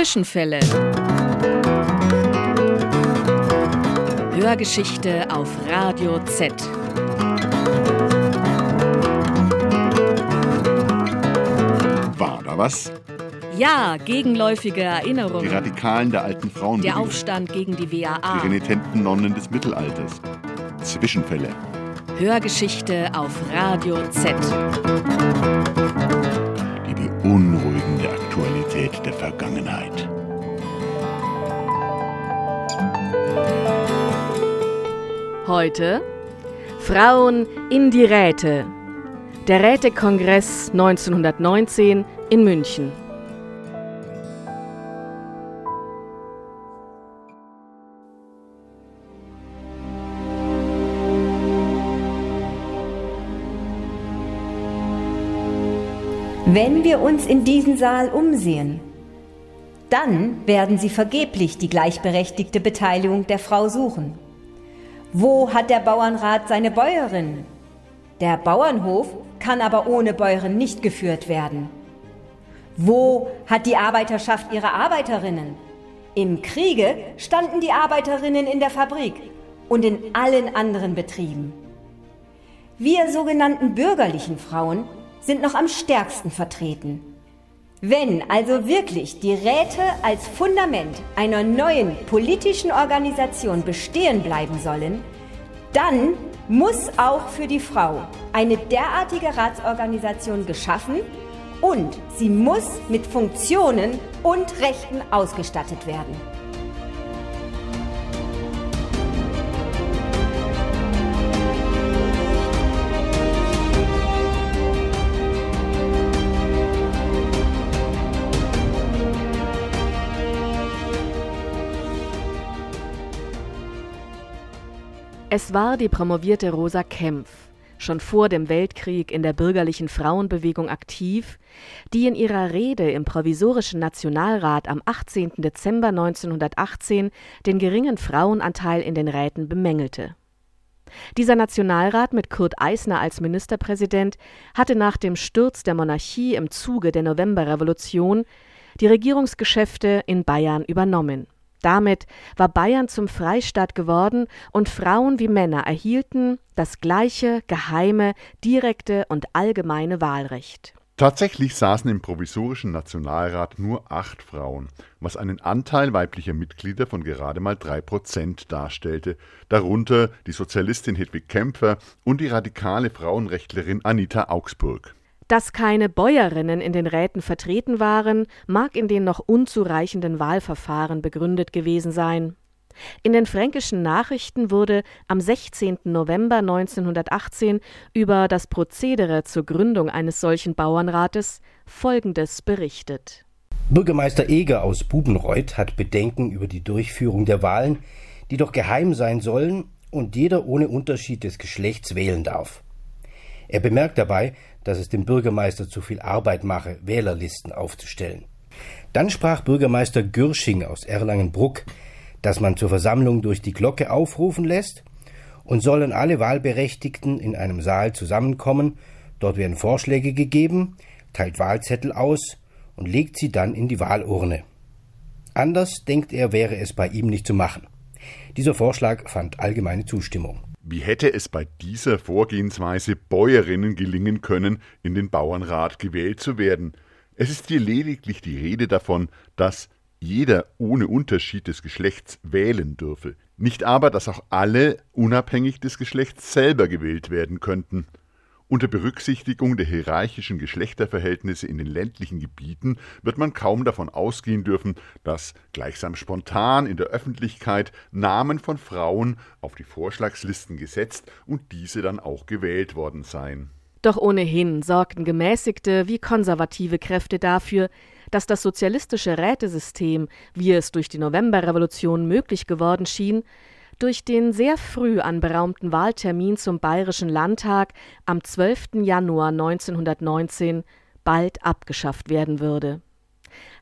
Zwischenfälle. Hörgeschichte auf Radio Z. War da was? Ja, gegenläufige Erinnerungen. Die Radikalen der alten Frauen. Der Aufstand gegen die WAA. Die renitenten Nonnen des Mittelalters. Zwischenfälle. Hörgeschichte auf Radio Z. Die beunruhigende Aktualität der Vergangenheit. Heute Frauen in die Räte. Der Rätekongress 1919 in München. Wenn wir uns in diesen Saal umsehen, dann werden Sie vergeblich die gleichberechtigte Beteiligung der Frau suchen. Wo hat der Bauernrat seine Bäuerin? Der Bauernhof kann aber ohne Bäuerin nicht geführt werden. Wo hat die Arbeiterschaft ihre Arbeiterinnen? Im Kriege standen die Arbeiterinnen in der Fabrik und in allen anderen Betrieben. Wir sogenannten bürgerlichen Frauen sind noch am stärksten vertreten. Wenn also wirklich die Räte als Fundament einer neuen politischen Organisation bestehen bleiben sollen, dann muss auch für die Frau eine derartige Ratsorganisation geschaffen und sie muss mit Funktionen und Rechten ausgestattet werden. Es war die promovierte Rosa Kempf, schon vor dem Weltkrieg in der bürgerlichen Frauenbewegung aktiv, die in ihrer Rede im provisorischen Nationalrat am 18. Dezember 1918 den geringen Frauenanteil in den Räten bemängelte. Dieser Nationalrat mit Kurt Eisner als Ministerpräsident hatte nach dem Sturz der Monarchie im Zuge der Novemberrevolution die Regierungsgeschäfte in Bayern übernommen damit war Bayern zum Freistaat geworden und Frauen wie Männer erhielten das gleiche, geheime, direkte und allgemeine Wahlrecht. Tatsächlich saßen im provisorischen Nationalrat nur acht Frauen, was einen Anteil weiblicher Mitglieder von gerade mal drei Prozent darstellte, darunter die Sozialistin Hedwig Kämpfer und die radikale Frauenrechtlerin Anita Augsburg. Dass keine Bäuerinnen in den Räten vertreten waren, mag in den noch unzureichenden Wahlverfahren begründet gewesen sein. In den fränkischen Nachrichten wurde am 16. November 1918 über das Prozedere zur Gründung eines solchen Bauernrates Folgendes berichtet. Bürgermeister Eger aus Bubenreuth hat Bedenken über die Durchführung der Wahlen, die doch geheim sein sollen und jeder ohne Unterschied des Geschlechts wählen darf. Er bemerkt dabei, dass es dem Bürgermeister zu viel Arbeit mache, Wählerlisten aufzustellen. Dann sprach Bürgermeister Gürsching aus Erlangenbruck, dass man zur Versammlung durch die Glocke aufrufen lässt und sollen alle Wahlberechtigten in einem Saal zusammenkommen, dort werden Vorschläge gegeben, teilt Wahlzettel aus und legt sie dann in die Wahlurne. Anders, denkt er, wäre es bei ihm nicht zu machen. Dieser Vorschlag fand allgemeine Zustimmung. Wie hätte es bei dieser Vorgehensweise Bäuerinnen gelingen können, in den Bauernrat gewählt zu werden? Es ist hier lediglich die Rede davon, dass jeder ohne Unterschied des Geschlechts wählen dürfe, nicht aber, dass auch alle unabhängig des Geschlechts selber gewählt werden könnten. Unter Berücksichtigung der hierarchischen Geschlechterverhältnisse in den ländlichen Gebieten wird man kaum davon ausgehen dürfen, dass gleichsam spontan in der Öffentlichkeit Namen von Frauen auf die Vorschlagslisten gesetzt und diese dann auch gewählt worden seien. Doch ohnehin sorgten gemäßigte wie konservative Kräfte dafür, dass das sozialistische Rätesystem, wie es durch die Novemberrevolution möglich geworden schien, durch den sehr früh anberaumten Wahltermin zum Bayerischen Landtag am 12. Januar 1919 bald abgeschafft werden würde.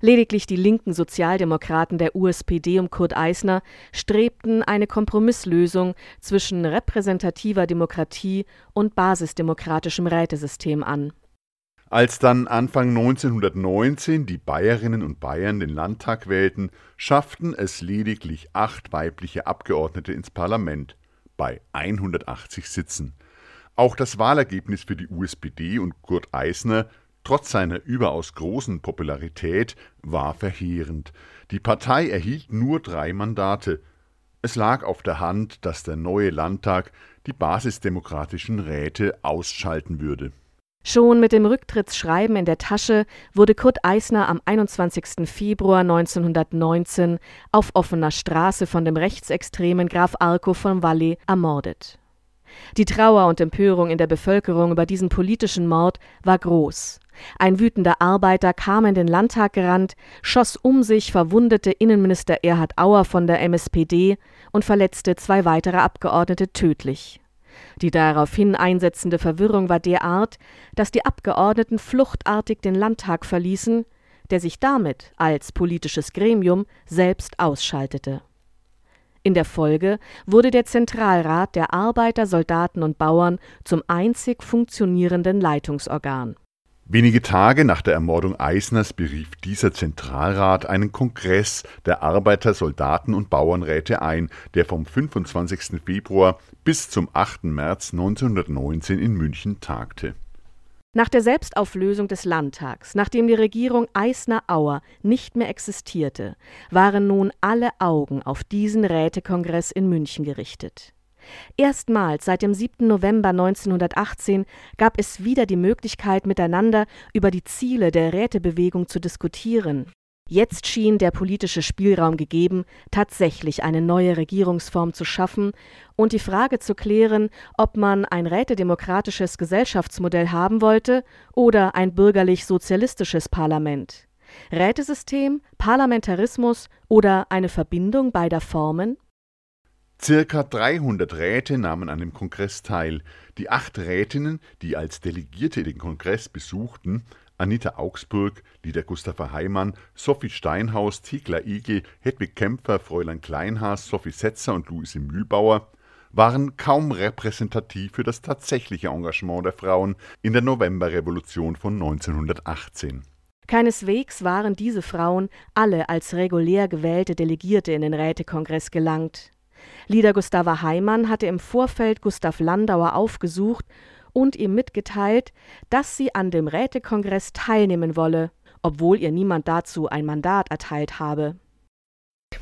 Lediglich die linken Sozialdemokraten der USPD um Kurt Eisner strebten eine Kompromisslösung zwischen repräsentativer Demokratie und basisdemokratischem Rätesystem an Als dann Anfang 1919 die Bayerinnen und Bayern den Landtag wählten, schafften es lediglich acht weibliche Abgeordnete ins Parlament bei 180 Sitzen. Auch das Wahlergebnis für die USPD und Kurt Eisner trotz seiner überaus großen Popularität war verheerend. Die Partei erhielt nur drei Mandate. Es lag auf der Hand, dass der neue Landtag die basisdemokratischen Räte ausschalten würde. Schon mit dem Rücktrittsschreiben in der Tasche wurde Kurt Eisner am 21. Februar 1919 auf offener Straße von dem rechtsextremen Graf Arco von Valle ermordet. Die Trauer und Empörung in der Bevölkerung über diesen politischen Mord war groß. Ein wütender Arbeiter kam in den Landtag gerannt, schoss um sich verwundete Innenminister Erhard Auer von der MSPD und verletzte zwei weitere Abgeordnete tödlich. Die daraufhin einsetzende Verwirrung war derart, dass die Abgeordneten fluchtartig den Landtag verließen, der sich damit als politisches Gremium selbst ausschaltete. In der Folge wurde der Zentralrat der Arbeiter, Soldaten und Bauern zum einzig funktionierenden Leitungsorgan. Wenige Tage nach der Ermordung Eisners berief dieser Zentralrat einen Kongress der Arbeiter, Soldaten und Bauernräte ein, der vom 25. Februar bis zum 8. März 1919 in München tagte. Nach der Selbstauflösung des Landtags, nachdem die Regierung Eisner-Auer nicht mehr existierte, waren nun alle Augen auf diesen Rätekongress in München gerichtet. Erstmals seit dem 7. November 1918 gab es wieder die Möglichkeit, miteinander über die Ziele der Rätebewegung zu diskutieren. Jetzt schien der politische Spielraum gegeben, tatsächlich eine neue Regierungsform zu schaffen und die Frage zu klären, ob man ein rätedemokratisches Gesellschaftsmodell haben wollte oder ein bürgerlich-sozialistisches Parlament. Rätesystem, Parlamentarismus oder eine Verbindung beider Formen? Circa 300 Räte nahmen an dem Kongress teil. Die acht Rätinnen, die als Delegierte den Kongress besuchten, Anita Augsburg, Lieder Gustav Heimann, Sophie Steinhaus, Thekla Igel, Hedwig Kämpfer, Fräulein Kleinhaas, Sophie Setzer und Luise Mühlbauer, waren kaum repräsentativ für das tatsächliche Engagement der Frauen in der Novemberrevolution von 1918. Keineswegs waren diese Frauen alle als regulär gewählte Delegierte in den Rätekongress gelangt. Lieder Gustava Heimann hatte im Vorfeld Gustav Landauer aufgesucht und ihm mitgeteilt, dass sie an dem Rätekongress teilnehmen wolle, obwohl ihr niemand dazu ein Mandat erteilt habe.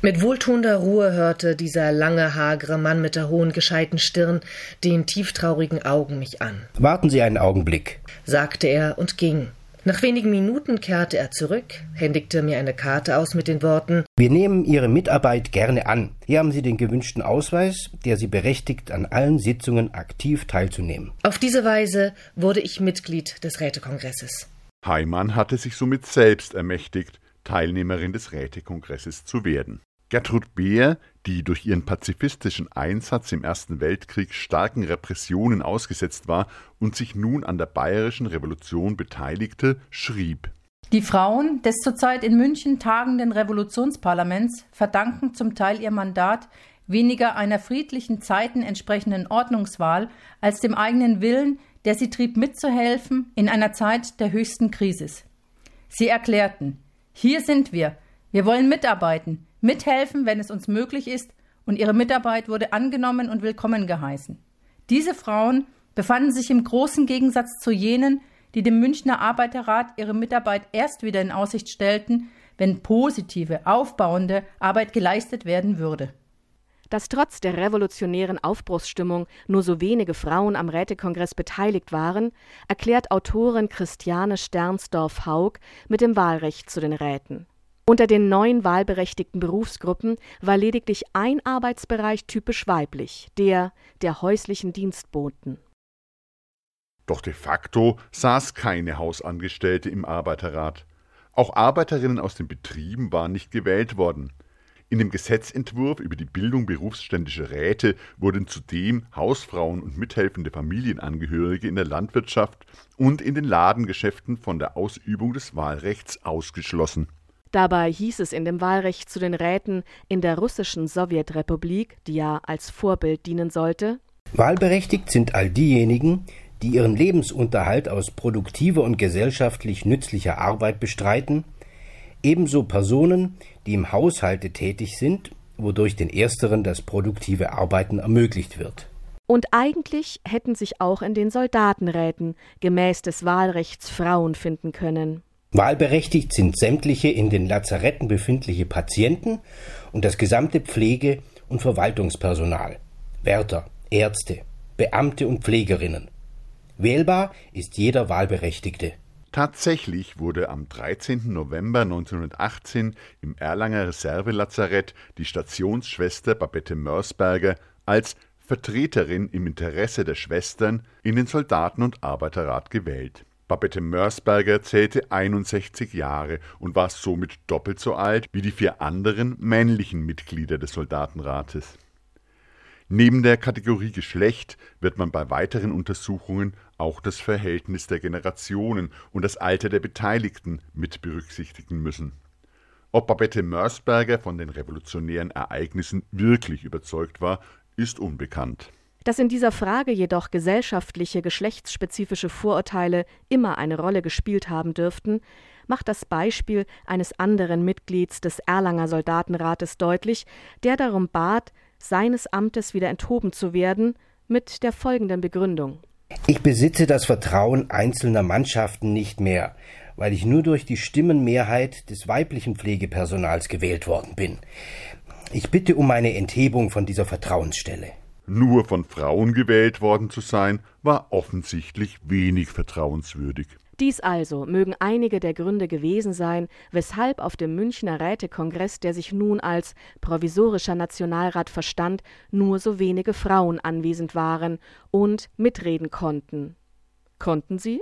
Mit wohltuender Ruhe hörte dieser lange, hagere Mann mit der hohen, gescheiten Stirn den tieftraurigen Augen mich an. Warten Sie einen Augenblick, sagte er und ging. Nach wenigen Minuten kehrte er zurück, händigte mir eine Karte aus mit den Worten Wir nehmen Ihre Mitarbeit gerne an. Hier haben Sie den gewünschten Ausweis, der Sie berechtigt, an allen Sitzungen aktiv teilzunehmen. Auf diese Weise wurde ich Mitglied des Rätekongresses. Heimann hatte sich somit selbst ermächtigt, Teilnehmerin des Rätekongresses zu werden. Gertrud Beer, die durch ihren pazifistischen Einsatz im Ersten Weltkrieg starken Repressionen ausgesetzt war und sich nun an der bayerischen Revolution beteiligte, schrieb. Die Frauen des zurzeit in München tagenden Revolutionsparlaments verdanken zum Teil ihr Mandat weniger einer friedlichen Zeiten entsprechenden Ordnungswahl als dem eigenen Willen, der sie trieb mitzuhelfen in einer Zeit der höchsten Krisis. Sie erklärten, hier sind wir, wir wollen mitarbeiten, mithelfen, wenn es uns möglich ist, und ihre Mitarbeit wurde angenommen und willkommen geheißen. Diese Frauen befanden sich im großen Gegensatz zu jenen, die dem Münchner Arbeiterrat ihre Mitarbeit erst wieder in Aussicht stellten, wenn positive, aufbauende Arbeit geleistet werden würde. Dass trotz der revolutionären Aufbruchsstimmung nur so wenige Frauen am Rätekongress beteiligt waren, erklärt Autorin Christiane Sternsdorf-Haug mit dem Wahlrecht zu den Räten. Unter den neuen wahlberechtigten Berufsgruppen war lediglich ein Arbeitsbereich typisch weiblich, der der häuslichen Dienstboten. Doch de facto saß keine Hausangestellte im Arbeiterrat. Auch Arbeiterinnen aus den Betrieben waren nicht gewählt worden. In dem Gesetzentwurf über die Bildung berufsständischer Räte wurden zudem Hausfrauen und mithelfende Familienangehörige in der Landwirtschaft und in den Ladengeschäften von der Ausübung des Wahlrechts ausgeschlossen. Dabei hieß es in dem Wahlrecht zu den Räten in der russischen Sowjetrepublik, die ja als Vorbild dienen sollte, Wahlberechtigt sind all diejenigen, die ihren Lebensunterhalt aus produktiver und gesellschaftlich nützlicher Arbeit bestreiten, ebenso Personen, die im Haushalte tätig sind, wodurch den ersteren das produktive Arbeiten ermöglicht wird. Und eigentlich hätten sich auch in den Soldatenräten gemäß des Wahlrechts Frauen finden können. Wahlberechtigt sind sämtliche in den Lazaretten befindliche Patienten und das gesamte Pflege- und Verwaltungspersonal, Wärter, Ärzte, Beamte und Pflegerinnen. Wählbar ist jeder Wahlberechtigte. Tatsächlich wurde am 13. November 1918 im Erlanger Reservelazarett die Stationsschwester Babette Mörsberger als Vertreterin im Interesse der Schwestern in den Soldaten- und Arbeiterrat gewählt. Babette Mörsberger zählte 61 Jahre und war somit doppelt so alt wie die vier anderen männlichen Mitglieder des Soldatenrates. Neben der Kategorie Geschlecht wird man bei weiteren Untersuchungen auch das Verhältnis der Generationen und das Alter der Beteiligten mit berücksichtigen müssen. Ob Babette Mörsberger von den revolutionären Ereignissen wirklich überzeugt war, ist unbekannt. Dass in dieser Frage jedoch gesellschaftliche, geschlechtsspezifische Vorurteile immer eine Rolle gespielt haben dürften, macht das Beispiel eines anderen Mitglieds des Erlanger Soldatenrates deutlich, der darum bat, seines Amtes wieder enthoben zu werden, mit der folgenden Begründung. Ich besitze das Vertrauen einzelner Mannschaften nicht mehr, weil ich nur durch die Stimmenmehrheit des weiblichen Pflegepersonals gewählt worden bin. Ich bitte um meine Enthebung von dieser Vertrauensstelle. Nur von Frauen gewählt worden zu sein, war offensichtlich wenig vertrauenswürdig. Dies also mögen einige der Gründe gewesen sein, weshalb auf dem Münchner Rätekongress, der sich nun als provisorischer Nationalrat verstand, nur so wenige Frauen anwesend waren und mitreden konnten. Konnten sie?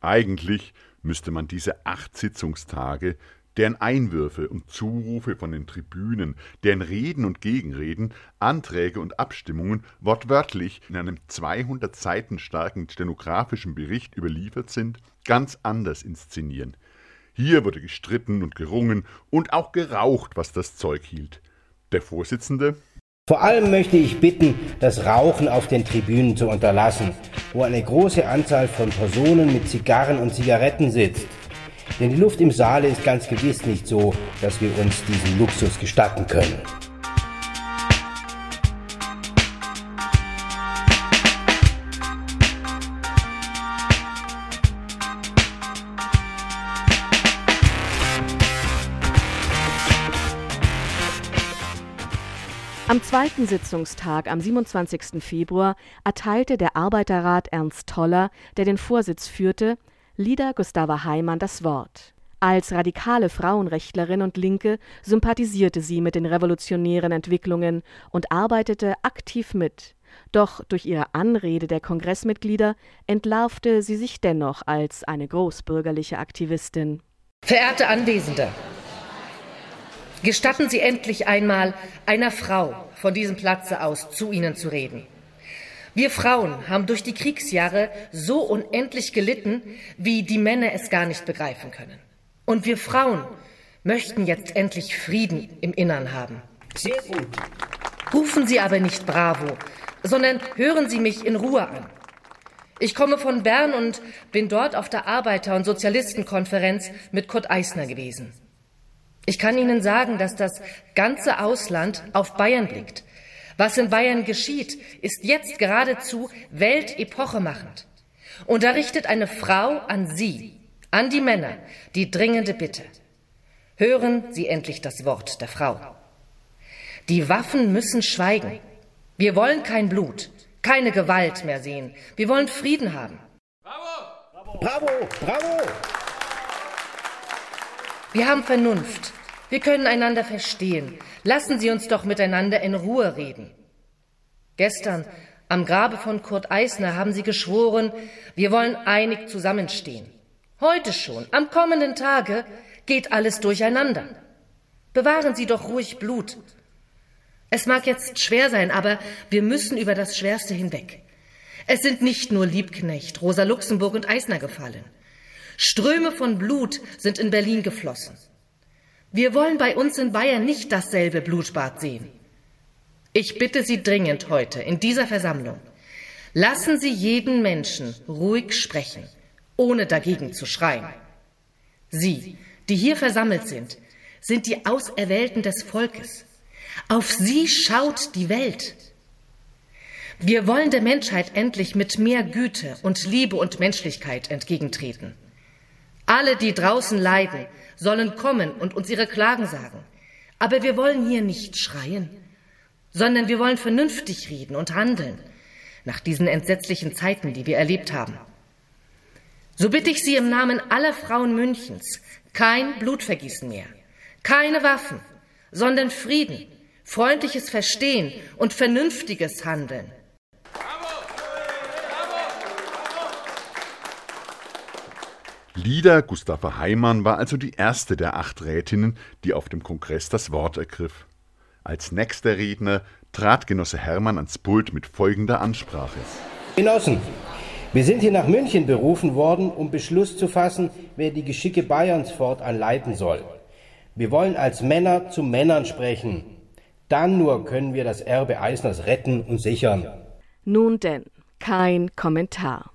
Eigentlich müsste man diese acht Sitzungstage deren Einwürfe und Zurufe von den Tribünen, deren Reden und Gegenreden, Anträge und Abstimmungen wortwörtlich in einem 200 Seiten starken stenografischen Bericht überliefert sind, ganz anders inszenieren. Hier wurde gestritten und gerungen und auch geraucht, was das Zeug hielt. Der Vorsitzende vor allem möchte ich bitten, das Rauchen auf den Tribünen zu unterlassen, wo eine große Anzahl von Personen mit Zigarren und Zigaretten sitzt. Denn die Luft im Saale ist ganz gewiss nicht so, dass wir uns diesen Luxus gestatten können. Am zweiten Sitzungstag am 27. Februar erteilte der Arbeiterrat Ernst Toller, der den Vorsitz führte, Lida Gustava Heimann das Wort. Als radikale Frauenrechtlerin und Linke sympathisierte sie mit den revolutionären Entwicklungen und arbeitete aktiv mit. Doch durch ihre Anrede der Kongressmitglieder entlarvte sie sich dennoch als eine großbürgerliche Aktivistin. Verehrte Anwesende, gestatten Sie endlich einmal einer Frau von diesem Platze aus zu Ihnen zu reden. Wir Frauen haben durch die Kriegsjahre so unendlich gelitten, wie die Männer es gar nicht begreifen können. Und wir Frauen möchten jetzt endlich Frieden im Innern haben. Sehr gut. Rufen Sie aber nicht Bravo, sondern hören Sie mich in Ruhe an. Ich komme von Bern und bin dort auf der Arbeiter- und Sozialistenkonferenz mit Kurt Eisner gewesen. Ich kann Ihnen sagen, dass das ganze Ausland auf Bayern blickt was in Bayern geschieht, ist jetzt geradezu weltepochemachend. Und da richtet eine Frau an Sie, an die Männer, die dringende Bitte. Hören Sie endlich das Wort der Frau. Die Waffen müssen schweigen. Wir wollen kein Blut, keine Gewalt mehr sehen. Wir wollen Frieden haben. Bravo! Bravo! Bravo! Wir haben Vernunft. Wir können einander verstehen. Lassen Sie uns doch miteinander in Ruhe reden. Gestern am Grabe von Kurt Eisner haben Sie geschworen, wir wollen einig zusammenstehen. Heute schon, am kommenden Tage, geht alles durcheinander. Bewahren Sie doch ruhig Blut. Es mag jetzt schwer sein, aber wir müssen über das Schwerste hinweg. Es sind nicht nur Liebknecht, Rosa Luxemburg und Eisner gefallen. Ströme von Blut sind in Berlin geflossen. Wir wollen bei uns in Bayern nicht dasselbe Blutbad sehen. Ich bitte Sie dringend heute in dieser Versammlung, Lassen Sie jeden Menschen ruhig sprechen, ohne dagegen zu schreien. Sie, die hier versammelt sind, sind die Auserwählten des Volkes. Auf sie schaut die Welt. Wir wollen der Menschheit endlich mit mehr Güte und Liebe und Menschlichkeit entgegentreten. Alle, die draußen leiden, sollen kommen und uns ihre Klagen sagen. Aber wir wollen hier nicht schreien, sondern wir wollen vernünftig reden und handeln, nach diesen entsetzlichen Zeiten, die wir erlebt haben. So bitte ich Sie im Namen aller Frauen Münchens, kein Blutvergießen mehr, keine Waffen, sondern Frieden, freundliches Verstehen und vernünftiges Handeln. Lida Gustava Heimann war also die erste der acht Rätinnen, die auf dem Kongress das Wort ergriff. Als nächster Redner trat Genosse Hermann ans Pult mit folgender Ansprache. Genossen, wir sind hier nach München berufen worden, um Beschluss zu fassen, wer die Geschicke Bayerns fortan leiten soll. Wir wollen als Männer zu Männern sprechen. Dann nur können wir das Erbe Eisners retten und sichern. Nun denn, kein Kommentar.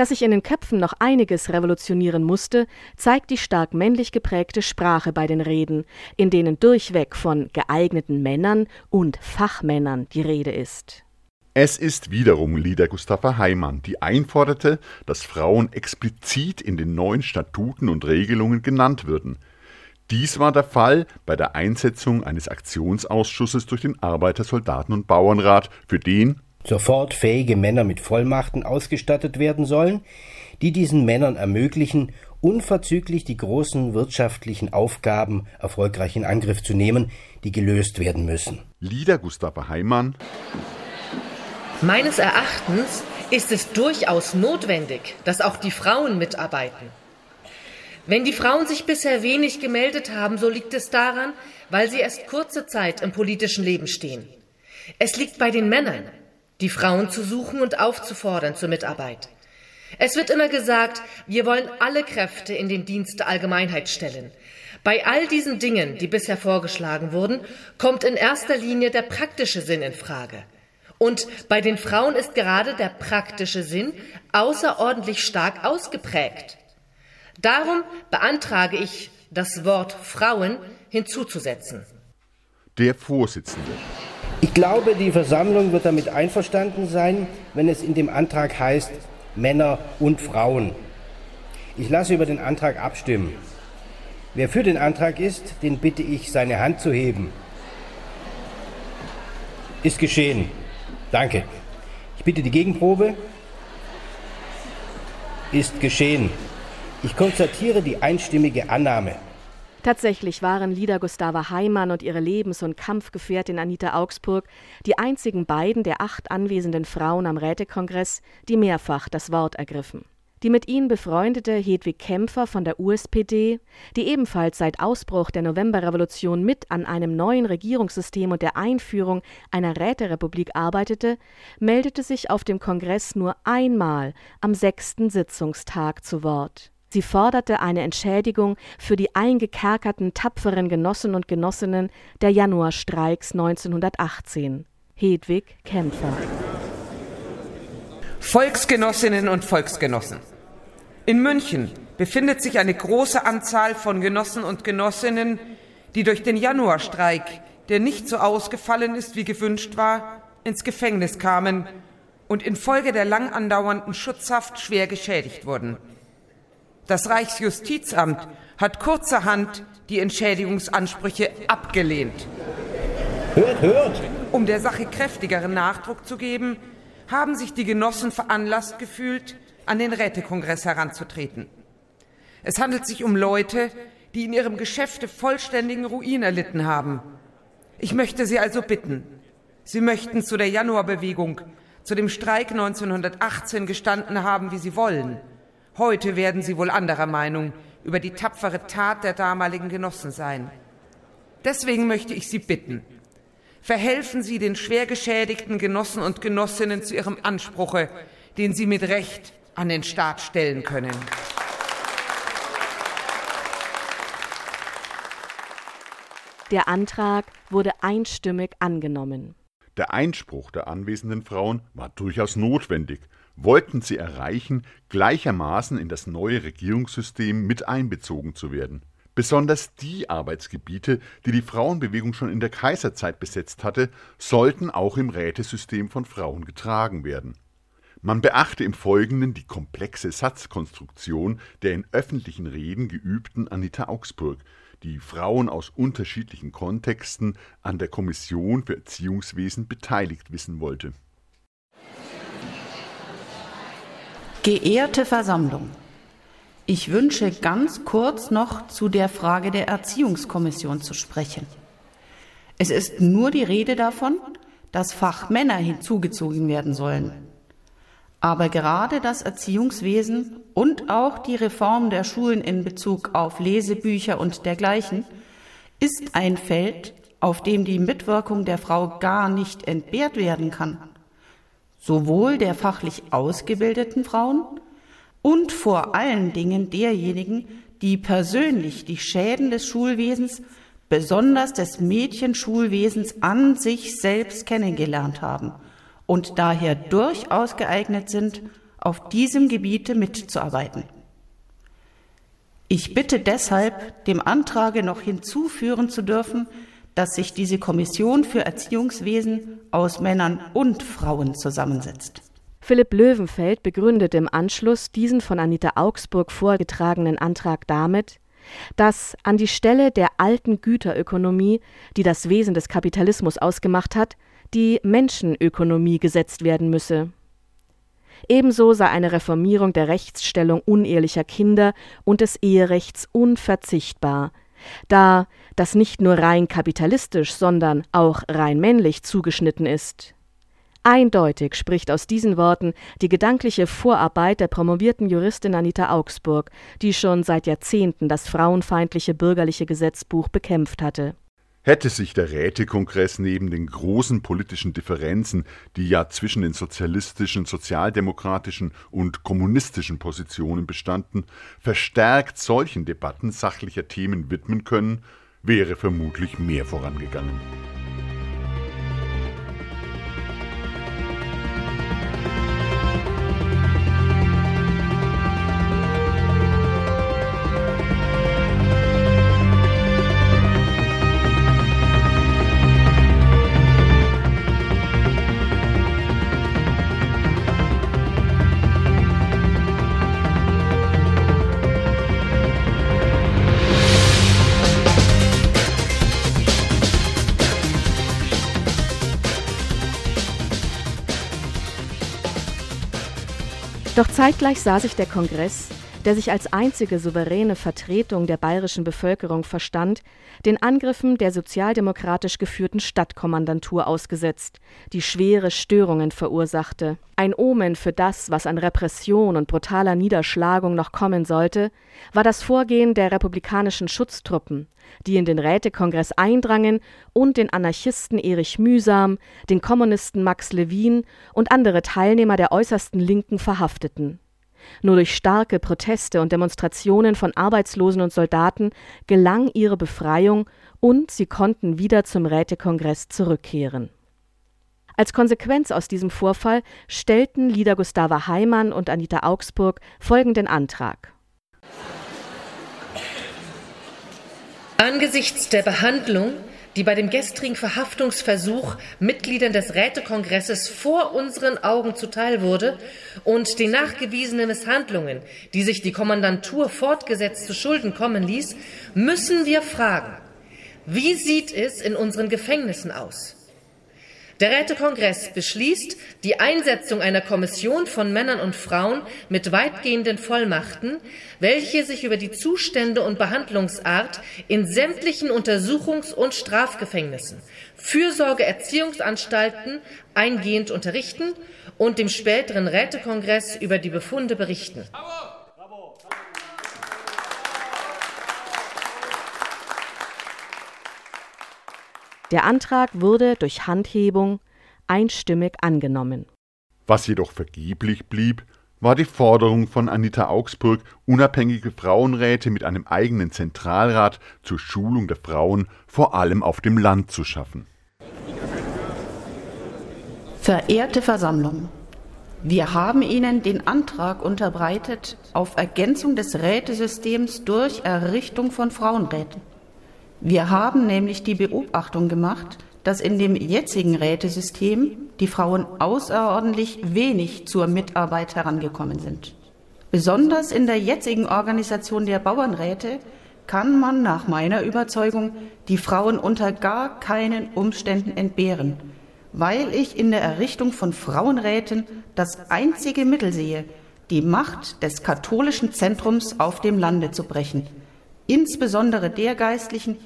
Dass sich in den Köpfen noch einiges revolutionieren musste, zeigt die stark männlich geprägte Sprache bei den Reden, in denen durchweg von geeigneten Männern und Fachmännern die Rede ist. Es ist wiederum Lieder Gustava Heimann, die einforderte, dass Frauen explizit in den neuen Statuten und Regelungen genannt würden. Dies war der Fall bei der Einsetzung eines Aktionsausschusses durch den Arbeiter-, Soldaten- und Bauernrat, für den sofort fähige Männer mit Vollmachten ausgestattet werden sollen, die diesen Männern ermöglichen, unverzüglich die großen wirtschaftlichen Aufgaben erfolgreich in Angriff zu nehmen, die gelöst werden müssen. Lieder Gustava Heimann. Meines Erachtens ist es durchaus notwendig, dass auch die Frauen mitarbeiten. Wenn die Frauen sich bisher wenig gemeldet haben, so liegt es daran, weil sie erst kurze Zeit im politischen Leben stehen. Es liegt bei den Männern, die Frauen zu suchen und aufzufordern zur Mitarbeit. Es wird immer gesagt, wir wollen alle Kräfte in den Dienst der Allgemeinheit stellen. Bei all diesen Dingen, die bisher vorgeschlagen wurden, kommt in erster Linie der praktische Sinn in Frage. Und bei den Frauen ist gerade der praktische Sinn außerordentlich stark ausgeprägt. Darum beantrage ich, das Wort Frauen hinzuzusetzen. Der Vorsitzende. Ich glaube, die Versammlung wird damit einverstanden sein, wenn es in dem Antrag heißt Männer und Frauen. Ich lasse über den Antrag abstimmen. Wer für den Antrag ist, den bitte ich, seine Hand zu heben. Ist geschehen. Danke. Ich bitte die Gegenprobe. Ist geschehen. Ich konstatiere die einstimmige Annahme. Tatsächlich waren Lida Gustava Heimann und ihre Lebens- und Kampfgefährtin Anita Augsburg die einzigen beiden der acht anwesenden Frauen am Rätekongress, die mehrfach das Wort ergriffen. Die mit ihnen befreundete Hedwig Kämpfer von der USPD, die ebenfalls seit Ausbruch der Novemberrevolution mit an einem neuen Regierungssystem und der Einführung einer Räterepublik arbeitete, meldete sich auf dem Kongress nur einmal am sechsten Sitzungstag zu Wort. Sie forderte eine Entschädigung für die eingekerkerten tapferen Genossen und Genossinnen der Januarstreiks 1918. Hedwig Kämpfer. Volksgenossinnen und Volksgenossen. In München befindet sich eine große Anzahl von Genossen und Genossinnen, die durch den Januarstreik, der nicht so ausgefallen ist, wie gewünscht war, ins Gefängnis kamen und infolge der lang andauernden Schutzhaft schwer geschädigt wurden. Das Reichsjustizamt hat kurzerhand die Entschädigungsansprüche abgelehnt. Hört, hört! Um der Sache kräftigeren Nachdruck zu geben, haben sich die Genossen veranlasst gefühlt, an den Rätekongress heranzutreten. Es handelt sich um Leute, die in ihrem Geschäfte vollständigen Ruin erlitten haben. Ich möchte Sie also bitten, Sie möchten zu der Januarbewegung, zu dem Streik 1918 gestanden haben, wie Sie wollen. Heute werden Sie wohl anderer Meinung über die tapfere Tat der damaligen Genossen sein. Deswegen möchte ich Sie bitten, verhelfen Sie den schwer geschädigten Genossen und Genossinnen zu ihrem Anspruche, den Sie mit Recht an den Staat stellen können. Der Antrag wurde einstimmig angenommen. Der Einspruch der anwesenden Frauen war durchaus notwendig, wollten sie erreichen, gleichermaßen in das neue Regierungssystem mit einbezogen zu werden. Besonders die Arbeitsgebiete, die die Frauenbewegung schon in der Kaiserzeit besetzt hatte, sollten auch im Rätesystem von Frauen getragen werden. Man beachte im Folgenden die komplexe Satzkonstruktion der in öffentlichen Reden geübten Anita Augsburg, die Frauen aus unterschiedlichen Kontexten an der Kommission für Erziehungswesen beteiligt wissen wollte. Geehrte Versammlung, ich wünsche ganz kurz noch zu der Frage der Erziehungskommission zu sprechen. Es ist nur die Rede davon, dass Fachmänner hinzugezogen werden sollen. Aber gerade das Erziehungswesen und auch die Reform der Schulen in Bezug auf Lesebücher und dergleichen ist ein Feld, auf dem die Mitwirkung der Frau gar nicht entbehrt werden kann. Sowohl der fachlich ausgebildeten Frauen und vor allen Dingen derjenigen, die persönlich die Schäden des Schulwesens, besonders des Mädchenschulwesens an sich selbst kennengelernt haben – und daher durchaus geeignet sind, auf diesem Gebiete mitzuarbeiten. Ich bitte deshalb, dem Antrage noch hinzuführen zu dürfen, dass sich diese Kommission für Erziehungswesen aus Männern und Frauen zusammensetzt. Philipp Löwenfeld begründet im Anschluss diesen von Anita Augsburg vorgetragenen Antrag damit, dass an die Stelle der alten Güterökonomie, die das Wesen des Kapitalismus ausgemacht hat, die Menschenökonomie gesetzt werden müsse. Ebenso sei eine Reformierung der Rechtsstellung unehelicher Kinder und des Eherechts unverzichtbar, da das nicht nur rein kapitalistisch, sondern auch rein männlich zugeschnitten ist. Eindeutig spricht aus diesen Worten die gedankliche Vorarbeit der promovierten Juristin Anita Augsburg, die schon seit Jahrzehnten das frauenfeindliche bürgerliche Gesetzbuch bekämpft hatte. Hätte sich der Rätekongress neben den großen politischen Differenzen, die ja zwischen den sozialistischen, sozialdemokratischen und kommunistischen Positionen bestanden, verstärkt solchen Debatten sachlicher Themen widmen können, wäre vermutlich mehr vorangegangen. Doch zeitgleich sah sich der Kongress, der sich als einzige souveräne Vertretung der bayerischen Bevölkerung verstand, den Angriffen der sozialdemokratisch geführten Stadtkommandantur ausgesetzt, die schwere Störungen verursachte. Ein Omen für das, was an Repression und brutaler Niederschlagung noch kommen sollte, war das Vorgehen der republikanischen Schutztruppen, die in den Rätekongress eindrangen und den Anarchisten Erich Mühsam, den Kommunisten Max Levin und andere Teilnehmer der äußersten Linken verhafteten nur durch starke Proteste und Demonstrationen von Arbeitslosen und Soldaten gelang ihre Befreiung und sie konnten wieder zum Rätekongress zurückkehren. Als Konsequenz aus diesem Vorfall stellten Lieder Gustava Heimann und Anita Augsburg folgenden Antrag. Angesichts der Behandlung die bei dem gestrigen Verhaftungsversuch Mitgliedern des Rätekongresses vor unseren Augen zuteil wurde und die nachgewiesenen Misshandlungen, die sich die Kommandantur fortgesetzt zu Schulden kommen ließ, müssen wir fragen, wie sieht es in unseren Gefängnissen aus? Der Rätekongress beschließt die Einsetzung einer Kommission von Männern und Frauen mit weitgehenden Vollmachten, welche sich über die Zustände und Behandlungsart in sämtlichen Untersuchungs- und Strafgefängnissen, Fürsorgeerziehungsanstalten eingehend unterrichten und dem späteren Rätekongress über die Befunde berichten. Der Antrag wurde durch Handhebung einstimmig angenommen. Was jedoch vergeblich blieb, war die Forderung von Anita Augsburg, unabhängige Frauenräte mit einem eigenen Zentralrat zur Schulung der Frauen vor allem auf dem Land zu schaffen. Verehrte Versammlung, wir haben Ihnen den Antrag unterbreitet auf Ergänzung des Rätesystems durch Errichtung von Frauenräten. Wir haben nämlich die Beobachtung gemacht, dass in dem jetzigen Rätesystem die Frauen außerordentlich wenig zur Mitarbeit herangekommen sind. Besonders in der jetzigen Organisation der Bauernräte kann man nach meiner Überzeugung die Frauen unter gar keinen Umständen entbehren, weil ich in der Errichtung von Frauenräten das einzige Mittel sehe, die Macht des katholischen Zentrums auf dem Lande zu brechen, insbesondere der Geistlichen,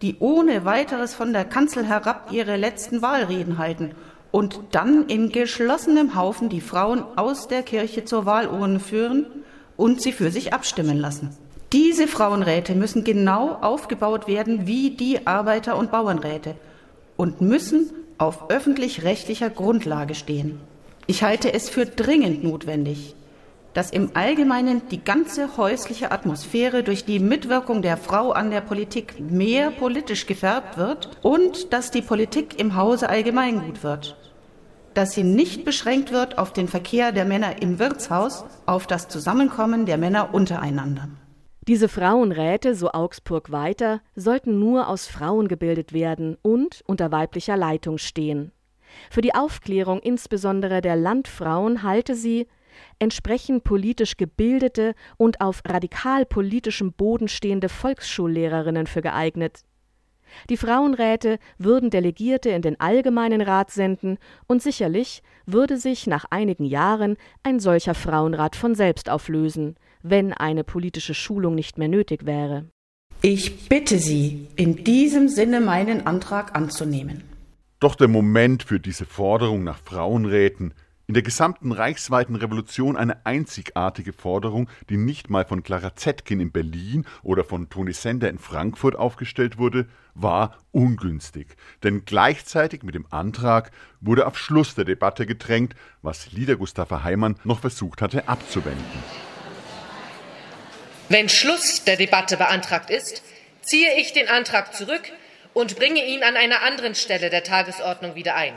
die ohne weiteres von der Kanzel herab ihre letzten Wahlreden halten und dann in geschlossenem Haufen die Frauen aus der Kirche zur Wahlurne führen und sie für sich abstimmen lassen. Diese Frauenräte müssen genau aufgebaut werden wie die Arbeiter- und Bauernräte und müssen auf öffentlich-rechtlicher Grundlage stehen. Ich halte es für dringend notwendig, dass im Allgemeinen die ganze häusliche Atmosphäre durch die Mitwirkung der Frau an der Politik mehr politisch gefärbt wird und dass die Politik im Hause allgemeingut wird. Dass sie nicht beschränkt wird auf den Verkehr der Männer im Wirtshaus, auf das Zusammenkommen der Männer untereinander. Diese Frauenräte, so Augsburg weiter, sollten nur aus Frauen gebildet werden und unter weiblicher Leitung stehen. Für die Aufklärung insbesondere der Landfrauen halte sie entsprechend politisch gebildete und auf radikal politischem Boden stehende Volksschullehrerinnen für geeignet. Die Frauenräte würden Delegierte in den Allgemeinen Rat senden, und sicherlich würde sich nach einigen Jahren ein solcher Frauenrat von selbst auflösen, wenn eine politische Schulung nicht mehr nötig wäre. Ich bitte Sie, in diesem Sinne meinen Antrag anzunehmen. Doch der Moment für diese Forderung nach Frauenräten, in der gesamten reichsweiten Revolution eine einzigartige Forderung, die nicht mal von Clara Zetkin in Berlin oder von Toni Sender in Frankfurt aufgestellt wurde, war ungünstig. Denn gleichzeitig mit dem Antrag wurde auf Schluss der Debatte gedrängt, was Lieder Gustav Heimann noch versucht hatte abzuwenden. Wenn Schluss der Debatte beantragt ist, ziehe ich den Antrag zurück und bringe ihn an einer anderen Stelle der Tagesordnung wieder ein.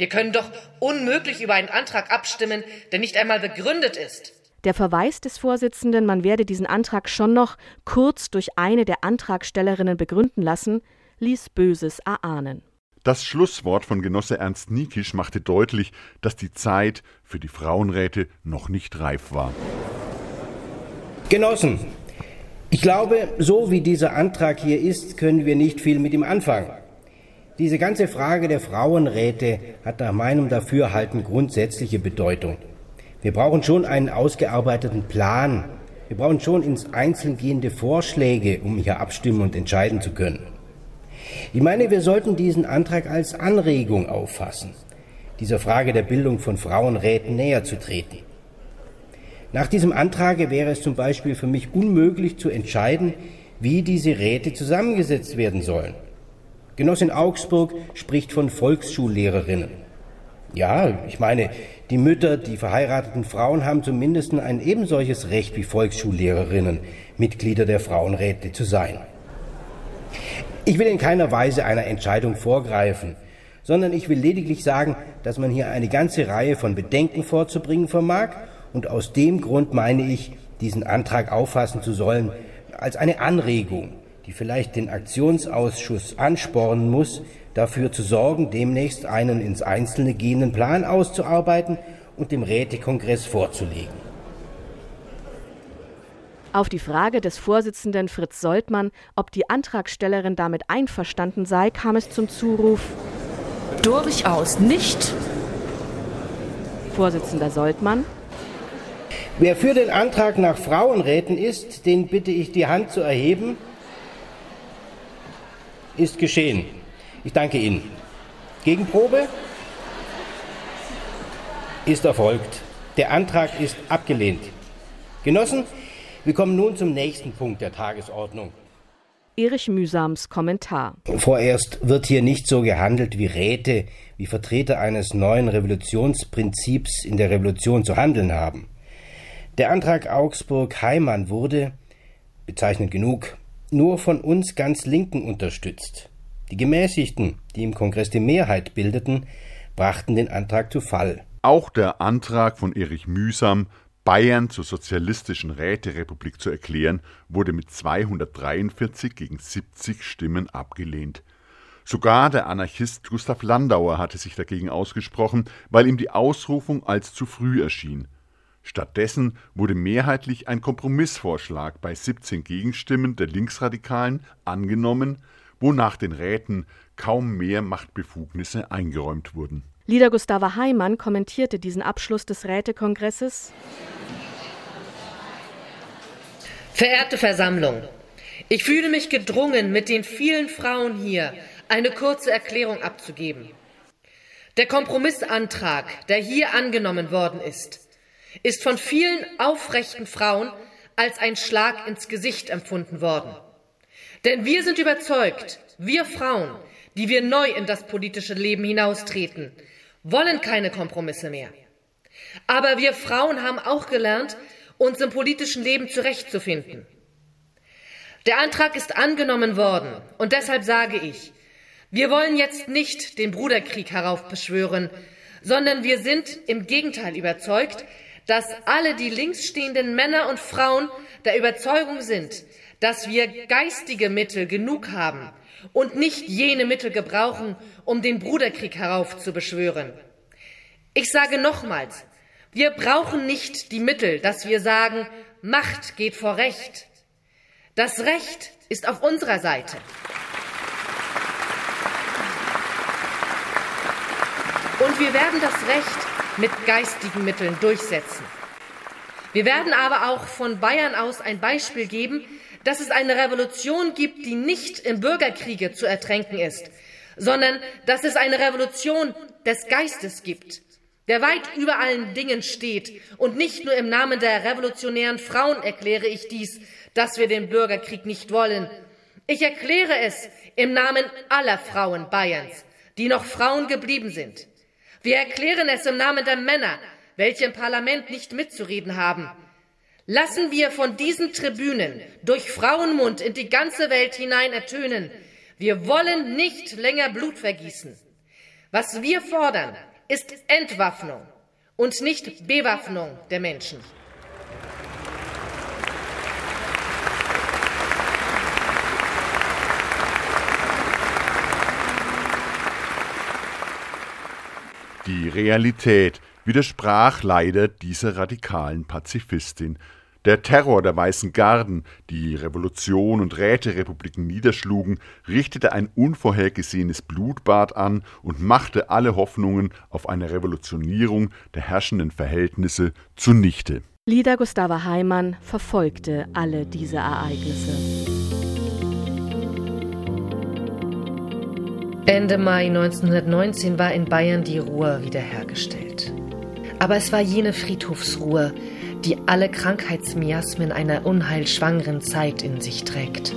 Wir können doch unmöglich über einen Antrag abstimmen, der nicht einmal begründet ist. Der Verweis des Vorsitzenden, man werde diesen Antrag schon noch kurz durch eine der Antragstellerinnen begründen lassen, ließ Böses erahnen. Das Schlusswort von Genosse Ernst Niekisch machte deutlich, dass die Zeit für die Frauenräte noch nicht reif war. Genossen, ich glaube, so wie dieser Antrag hier ist, können wir nicht viel mit ihm anfangen. Diese ganze Frage der Frauenräte hat nach meinem Dafürhalten grundsätzliche Bedeutung. Wir brauchen schon einen ausgearbeiteten Plan. Wir brauchen schon ins Einzelne gehende Vorschläge, um hier abstimmen und entscheiden zu können. Ich meine, wir sollten diesen Antrag als Anregung auffassen, dieser Frage der Bildung von Frauenräten näher zu treten. Nach diesem Antrage wäre es zum Beispiel für mich unmöglich zu entscheiden, wie diese Räte zusammengesetzt werden sollen. Genossin Augsburg spricht von Volksschullehrerinnen. Ja, ich meine, die Mütter, die verheirateten Frauen haben zumindest ein ebensolches Recht wie Volksschullehrerinnen, Mitglieder der Frauenräte zu sein. Ich will in keiner Weise einer Entscheidung vorgreifen, sondern ich will lediglich sagen, dass man hier eine ganze Reihe von Bedenken vorzubringen vermag und aus dem Grund meine ich, diesen Antrag auffassen zu sollen als eine Anregung, die vielleicht den Aktionsausschuss anspornen muss, dafür zu sorgen, demnächst einen ins Einzelne gehenden Plan auszuarbeiten und dem Rätekongress vorzulegen. Auf die Frage des Vorsitzenden Fritz Soltmann, ob die Antragstellerin damit einverstanden sei, kam es zum Zuruf Durchaus nicht. Vorsitzender Soltmann Wer für den Antrag nach Frauenräten ist, den bitte ich, die Hand zu erheben. Ist geschehen. Ich danke Ihnen. Gegenprobe? Ist erfolgt. Der Antrag ist abgelehnt. Genossen, wir kommen nun zum nächsten Punkt der Tagesordnung. Erich Mühsams Kommentar. Vorerst wird hier nicht so gehandelt, wie Räte, wie Vertreter eines neuen Revolutionsprinzips in der Revolution zu handeln haben. Der Antrag Augsburg-Heimann wurde, bezeichnend genug, nur von uns ganz Linken unterstützt. Die Gemäßigten, die im Kongress die Mehrheit bildeten, brachten den Antrag zu Fall. Auch der Antrag von Erich Mühsam, Bayern zur sozialistischen Räterepublik zu erklären, wurde mit 243 gegen 70 Stimmen abgelehnt. Sogar der Anarchist Gustav Landauer hatte sich dagegen ausgesprochen, weil ihm die Ausrufung als zu früh erschien. Stattdessen wurde mehrheitlich ein Kompromissvorschlag bei 17 Gegenstimmen der Linksradikalen angenommen, wonach den Räten kaum mehr Machtbefugnisse eingeräumt wurden. Lieder Gustava Heimann kommentierte diesen Abschluss des Rätekongresses. Verehrte Versammlung, ich fühle mich gedrungen, mit den vielen Frauen hier eine kurze Erklärung abzugeben. Der Kompromissantrag, der hier angenommen worden ist, ist von vielen aufrechten Frauen als ein Schlag ins Gesicht empfunden worden. Denn wir sind überzeugt, wir Frauen, die wir neu in das politische Leben hinaustreten, wollen keine Kompromisse mehr. Aber wir Frauen haben auch gelernt, uns im politischen Leben zurechtzufinden. Der Antrag ist angenommen worden und deshalb sage ich, wir wollen jetzt nicht den Bruderkrieg heraufbeschwören, sondern wir sind im Gegenteil überzeugt, dass alle die links stehenden Männer und Frauen der Überzeugung sind, dass wir geistige Mittel genug haben und nicht jene Mittel gebrauchen, um den Bruderkrieg heraufzubeschwören. Ich sage nochmals, wir brauchen nicht die Mittel, dass wir sagen, Macht geht vor Recht. Das Recht ist auf unserer Seite. Und wir werden das Recht mit geistigen Mitteln durchsetzen. Wir werden aber auch von Bayern aus ein Beispiel geben, dass es eine Revolution gibt, die nicht im Bürgerkriege zu ertränken ist, sondern dass es eine Revolution des Geistes gibt, der weit über allen Dingen steht. Und nicht nur im Namen der revolutionären Frauen erkläre ich dies, dass wir den Bürgerkrieg nicht wollen. Ich erkläre es im Namen aller Frauen Bayerns, die noch Frauen geblieben sind. Wir erklären es im Namen der Männer, welche im Parlament nicht mitzureden haben. Lassen wir von diesen Tribünen durch Frauenmund in die ganze Welt hinein ertönen. Wir wollen nicht länger Blut vergießen. Was wir fordern, ist Entwaffnung und nicht Bewaffnung der Menschen. Die Realität widersprach leider dieser radikalen Pazifistin. Der Terror der Weißen Garden, die Revolution und Räterepubliken niederschlugen, richtete ein unvorhergesehenes Blutbad an und machte alle Hoffnungen auf eine Revolutionierung der herrschenden Verhältnisse zunichte. Lieder Gustava Heimann verfolgte alle diese Ereignisse. Ende Mai 1919 war in Bayern die Ruhe wiederhergestellt. Aber es war jene Friedhofsruhe, die alle Krankheitsmiasmen einer unheilschwangeren Zeit in sich trägt.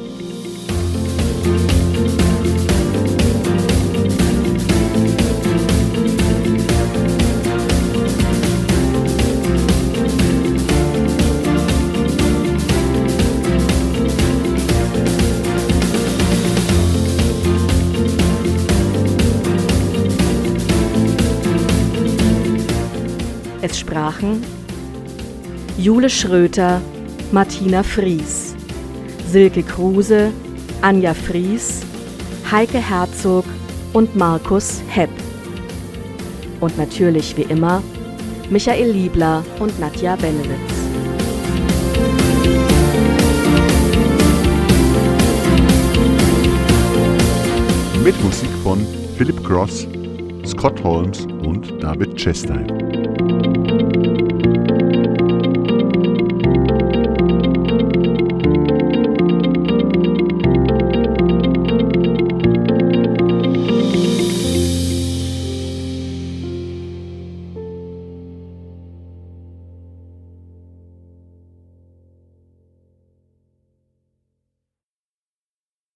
Es sprachen Jule Schröter, Martina Fries, Silke Kruse, Anja Fries, Heike Herzog und Markus Hepp. Und natürlich wie immer Michael Liebler und Nadja Benewitz. Mit Musik von Philip Cross, Scott Holmes und David Chastain.